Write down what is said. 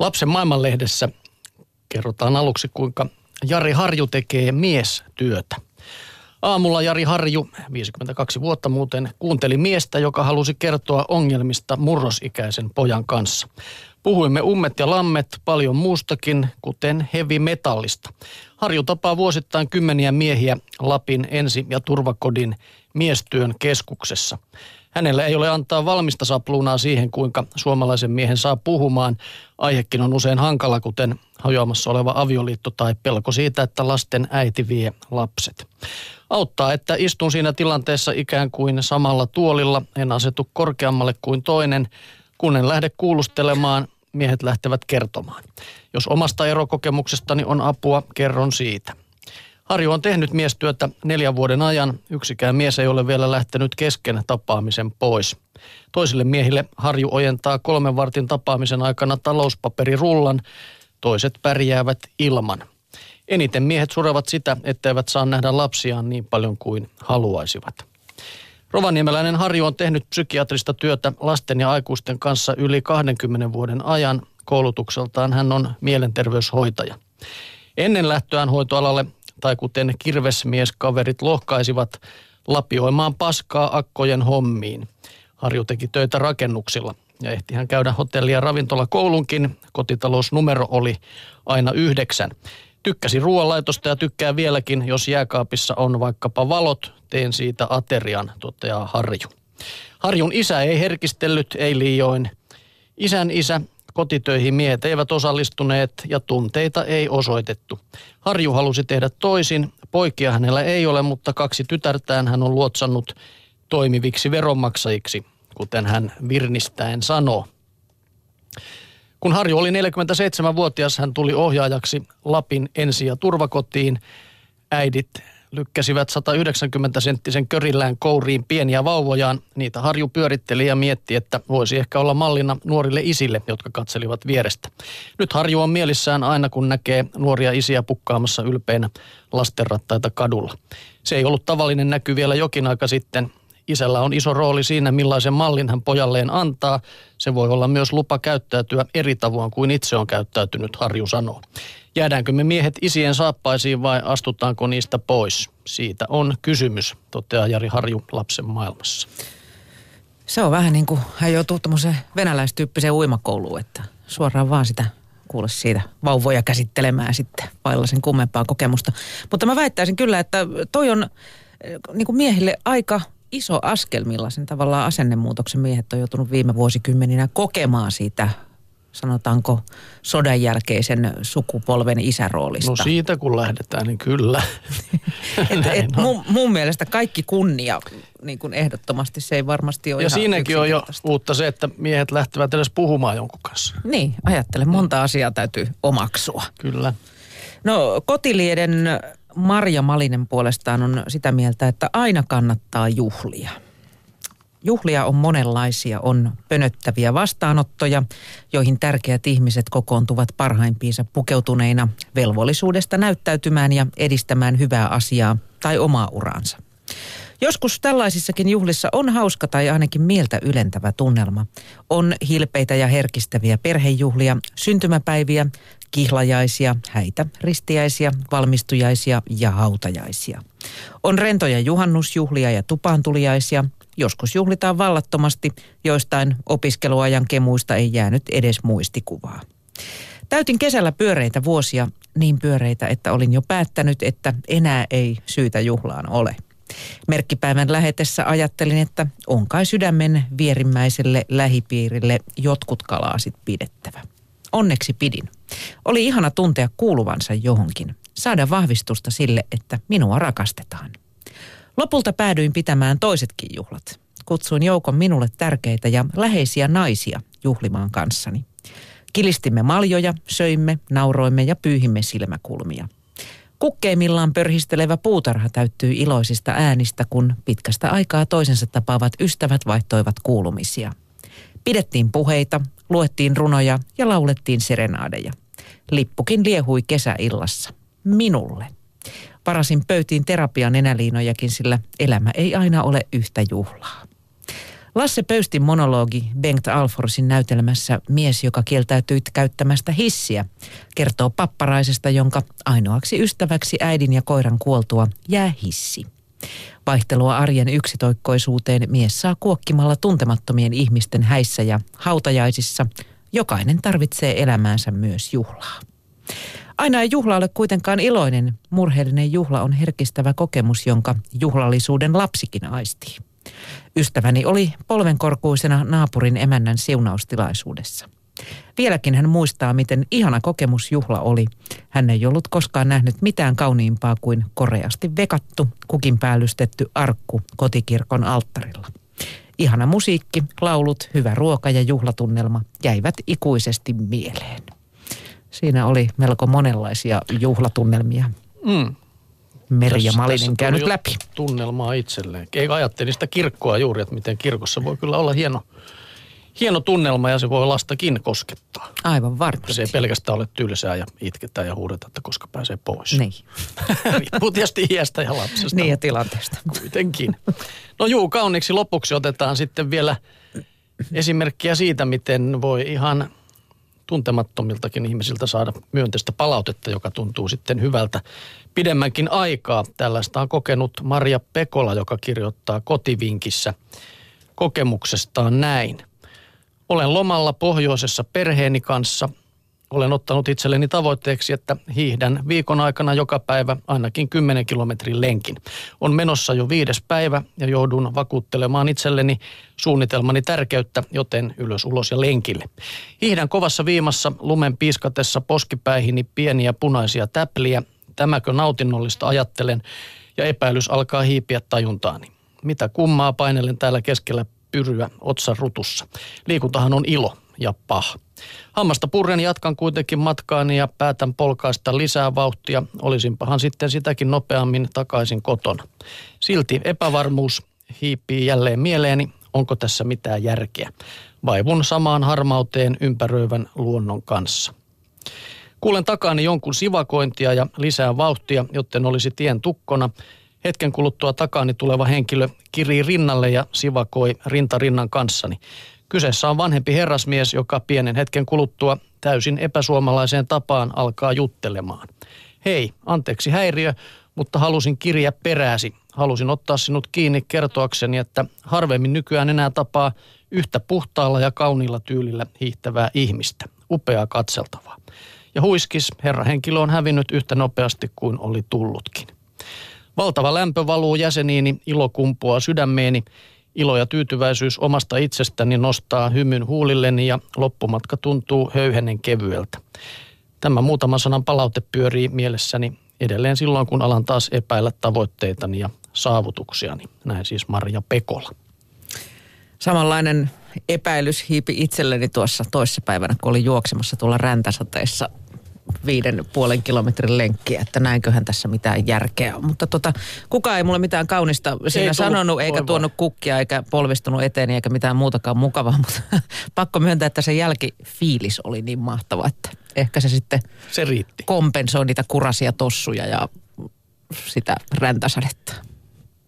Lapsen maailmanlehdessä kerrotaan aluksi, kuinka Jari Harju tekee miestyötä. Aamulla Jari Harju, 52 vuotta muuten, kuunteli miestä, joka halusi kertoa ongelmista murrosikäisen pojan kanssa. Puhuimme ummet ja lammet paljon muustakin, kuten heavy metallista. Harju tapaa vuosittain kymmeniä miehiä Lapin ensi- ja turvakodin miestyön keskuksessa. Hänellä ei ole antaa valmista sapluunaa siihen, kuinka suomalaisen miehen saa puhumaan. Aihekin on usein hankala, kuten hajoamassa oleva avioliitto tai pelko siitä, että lasten äiti vie lapset. Auttaa, että istun siinä tilanteessa ikään kuin samalla tuolilla, en asetu korkeammalle kuin toinen, kun en lähde kuulustelemaan, miehet lähtevät kertomaan. Jos omasta erokokemuksestani on apua, kerron siitä. Harju on tehnyt miestyötä neljän vuoden ajan. Yksikään mies ei ole vielä lähtenyt kesken tapaamisen pois. Toisille miehille Harju ojentaa kolmen vartin tapaamisen aikana talouspaperirullan. Toiset pärjäävät ilman. Eniten miehet surevat sitä, etteivät saa nähdä lapsiaan niin paljon kuin haluaisivat. Rovaniemeläinen Harju on tehnyt psykiatrista työtä lasten ja aikuisten kanssa yli 20 vuoden ajan. Koulutukseltaan hän on mielenterveyshoitaja. Ennen lähtöään hoitoalalle tai kuten kirvesmieskaverit lohkaisivat lapioimaan paskaa akkojen hommiin. Harju teki töitä rakennuksilla ja ehti hän käydä hotelli- ja ravintolakoulunkin. Kotitalousnumero oli aina yhdeksän. Tykkäsi ruoanlaitosta ja tykkää vieläkin, jos jääkaapissa on vaikkapa valot, teen siitä aterian, toteaa Harju. Harjun isä ei herkistellyt, ei liioin. Isän isä Kotitöihin miehet eivät osallistuneet ja tunteita ei osoitettu. Harju halusi tehdä toisin. Poikia hänellä ei ole, mutta kaksi tytärtään hän on luotsannut toimiviksi veronmaksajiksi, kuten hän virnistäen sanoo. Kun Harju oli 47-vuotias, hän tuli ohjaajaksi Lapin ensi- ja turvakotiin. Äidit lykkäsivät 190-senttisen körillään kouriin pieniä vauvojaan. Niitä Harju pyöritteli ja mietti, että voisi ehkä olla mallina nuorille isille, jotka katselivat vierestä. Nyt Harju on mielissään aina, kun näkee nuoria isiä pukkaamassa ylpeinä lastenrattaita kadulla. Se ei ollut tavallinen näky vielä jokin aika sitten. Isällä on iso rooli siinä, millaisen mallin hän pojalleen antaa. Se voi olla myös lupa käyttäytyä eri tavoin kuin itse on käyttäytynyt, Harju sanoo. Jäädäänkö me miehet isien saappaisiin vai astutaanko niistä pois? Siitä on kysymys, toteaa Jari Harju lapsen maailmassa. Se on vähän niin kuin hän joutuu tämmöiseen venäläistyyppiseen uimakouluun, että suoraan vaan sitä kuule siitä vauvoja käsittelemään sitten vailla sen kummempaa kokemusta. Mutta mä väittäisin kyllä, että toi on eh, niin kuin miehille aika iso askel, millaisen tavallaan asennemuutoksen miehet on joutunut viime vuosikymmeninä kokemaan siitä sanotaanko sodan jälkeisen sukupolven isäroolista. No siitä kun lähdetään, niin kyllä. et, et mun, mun mielestä kaikki kunnia niin kuin ehdottomasti se ei varmasti ole Ja siinäkin on jo uutta se, että miehet lähtevät edes puhumaan jonkun kanssa. Niin, ajattele, monta asiaa täytyy omaksua. Kyllä. No kotilieden Marja Malinen puolestaan on sitä mieltä, että aina kannattaa juhlia. Juhlia on monenlaisia, on pönöttäviä vastaanottoja, joihin tärkeät ihmiset kokoontuvat parhaimpiinsa pukeutuneina velvollisuudesta näyttäytymään ja edistämään hyvää asiaa tai omaa uraansa. Joskus tällaisissakin juhlissa on hauska tai ainakin mieltä ylentävä tunnelma. On hilpeitä ja herkistäviä perhejuhlia, syntymäpäiviä, kihlajaisia, häitä, ristiäisiä, valmistujaisia ja hautajaisia. On rentoja juhannusjuhlia ja tupaantuliaisia, Joskus juhlitaan vallattomasti, joistain opiskeluajan kemuista ei jäänyt edes muistikuvaa. Täytin kesällä pyöreitä vuosia, niin pyöreitä, että olin jo päättänyt, että enää ei syytä juhlaan ole. Merkkipäivän lähetessä ajattelin, että on kai sydämen vierimmäiselle lähipiirille jotkut kalaasit pidettävä. Onneksi pidin. Oli ihana tuntea kuuluvansa johonkin. Saada vahvistusta sille, että minua rakastetaan. Lopulta päädyin pitämään toisetkin juhlat. Kutsuin joukon minulle tärkeitä ja läheisiä naisia juhlimaan kanssani. Kilistimme maljoja, söimme, nauroimme ja pyyhimme silmäkulmia. Kukkeimmillaan pörhistelevä puutarha täyttyi iloisista äänistä, kun pitkästä aikaa toisensa tapaavat ystävät vaihtoivat kuulumisia. Pidettiin puheita, luettiin runoja ja laulettiin serenaadeja. Lippukin liehui kesäillassa. Minulle – Parasin pöytiin terapian enäliinojakin, sillä elämä ei aina ole yhtä juhlaa. Lasse Pöystin monologi Bengt Alforsin näytelmässä Mies, joka kieltäytyi käyttämästä hissiä, kertoo papparaisesta, jonka ainoaksi ystäväksi äidin ja koiran kuoltua jää hissi. Vaihtelua arjen yksitoikkoisuuteen mies saa kuokkimalla tuntemattomien ihmisten häissä ja hautajaisissa. Jokainen tarvitsee elämäänsä myös juhlaa. Aina ei juhla ole kuitenkaan iloinen. Murheellinen juhla on herkistävä kokemus, jonka juhlallisuuden lapsikin aistii. Ystäväni oli polvenkorkuisena naapurin emännän siunaustilaisuudessa. Vieläkin hän muistaa, miten ihana kokemus juhla oli. Hän ei ollut koskaan nähnyt mitään kauniimpaa kuin koreasti vekattu, kukin päällystetty arkku kotikirkon alttarilla. Ihana musiikki, laulut, hyvä ruoka ja juhlatunnelma jäivät ikuisesti mieleen. Siinä oli melko monenlaisia juhlatunnelmia. Mm. Merja Malinen käynyt läpi. Tunnelmaa itselleen. Eikä ajattelin sitä kirkkoa juuri, että miten kirkossa voi kyllä olla hieno, hieno tunnelma ja se voi lastakin koskettaa. Aivan varmasti. Se ei pelkästään ole tylsää ja itketään ja huudeta, että koska pääsee pois. Niin. Riippuu tietysti iästä ja lapsesta. Niin ja tilanteesta. Kuitenkin. No juu, kauniiksi lopuksi otetaan sitten vielä esimerkkiä siitä, miten voi ihan tuntemattomiltakin ihmisiltä saada myönteistä palautetta, joka tuntuu sitten hyvältä pidemmänkin aikaa. Tällaista on kokenut Maria Pekola, joka kirjoittaa kotivinkissä kokemuksestaan näin. Olen lomalla pohjoisessa perheeni kanssa – olen ottanut itselleni tavoitteeksi, että hiihdän viikon aikana joka päivä ainakin 10 kilometrin lenkin. On menossa jo viides päivä ja joudun vakuuttelemaan itselleni suunnitelmani tärkeyttä, joten ylös, ulos ja lenkille. Hiihdän kovassa viimassa lumen piiskatessa poskipäihini pieniä punaisia täpliä. Tämäkö nautinnollista ajattelen ja epäilys alkaa hiipiä tajuntaani. Mitä kummaa painelen täällä keskellä pyryä otsan rutussa. Liikuntahan on ilo ja paha. Hammasta purren jatkan kuitenkin matkaani ja päätän polkaista lisää vauhtia. Olisinpahan sitten sitäkin nopeammin takaisin kotona. Silti epävarmuus hiipii jälleen mieleeni, onko tässä mitään järkeä. Vaivun samaan harmauteen ympäröivän luonnon kanssa. Kuulen takani jonkun sivakointia ja lisää vauhtia, jotten olisi tien tukkona. Hetken kuluttua takani tuleva henkilö kirii rinnalle ja sivakoi rintarinnan kanssani. Kyseessä on vanhempi herrasmies, joka pienen hetken kuluttua täysin epäsuomalaiseen tapaan alkaa juttelemaan. Hei, anteeksi häiriö, mutta halusin kirja perääsi. Halusin ottaa sinut kiinni kertoakseni, että harvemmin nykyään enää tapaa yhtä puhtaalla ja kauniilla tyylillä hiihtävää ihmistä. Upeaa katseltavaa. Ja huiskis, herra henkilö on hävinnyt yhtä nopeasti kuin oli tullutkin. Valtava lämpö valuu jäseniini, ilo kumpuaa sydämeeni Ilo ja tyytyväisyys omasta itsestäni nostaa hymyn huulilleni ja loppumatka tuntuu höyhenen kevyeltä. Tämä muutama sanan palaute pyörii mielessäni edelleen silloin, kun alan taas epäillä tavoitteitani ja saavutuksiani. Näin siis Maria Pekola. Samanlainen epäilys hiipi itselleni tuossa toissapäivänä, kun olin juoksemassa tuolla räntäsateessa viiden puolen kilometrin lenkkiä, että näinköhän tässä mitään järkeä on. Mutta tota, kukaan ei mulle mitään kaunista siinä ei sanonut, tullut, eikä tuonut kukkia, eikä polvistunut eteeni, eikä mitään muutakaan mukavaa, mutta pakko myöntää, että se jälkifiilis oli niin mahtava, että ehkä se sitten se riitti. kompensoi niitä kurasia tossuja ja sitä räntäsadetta.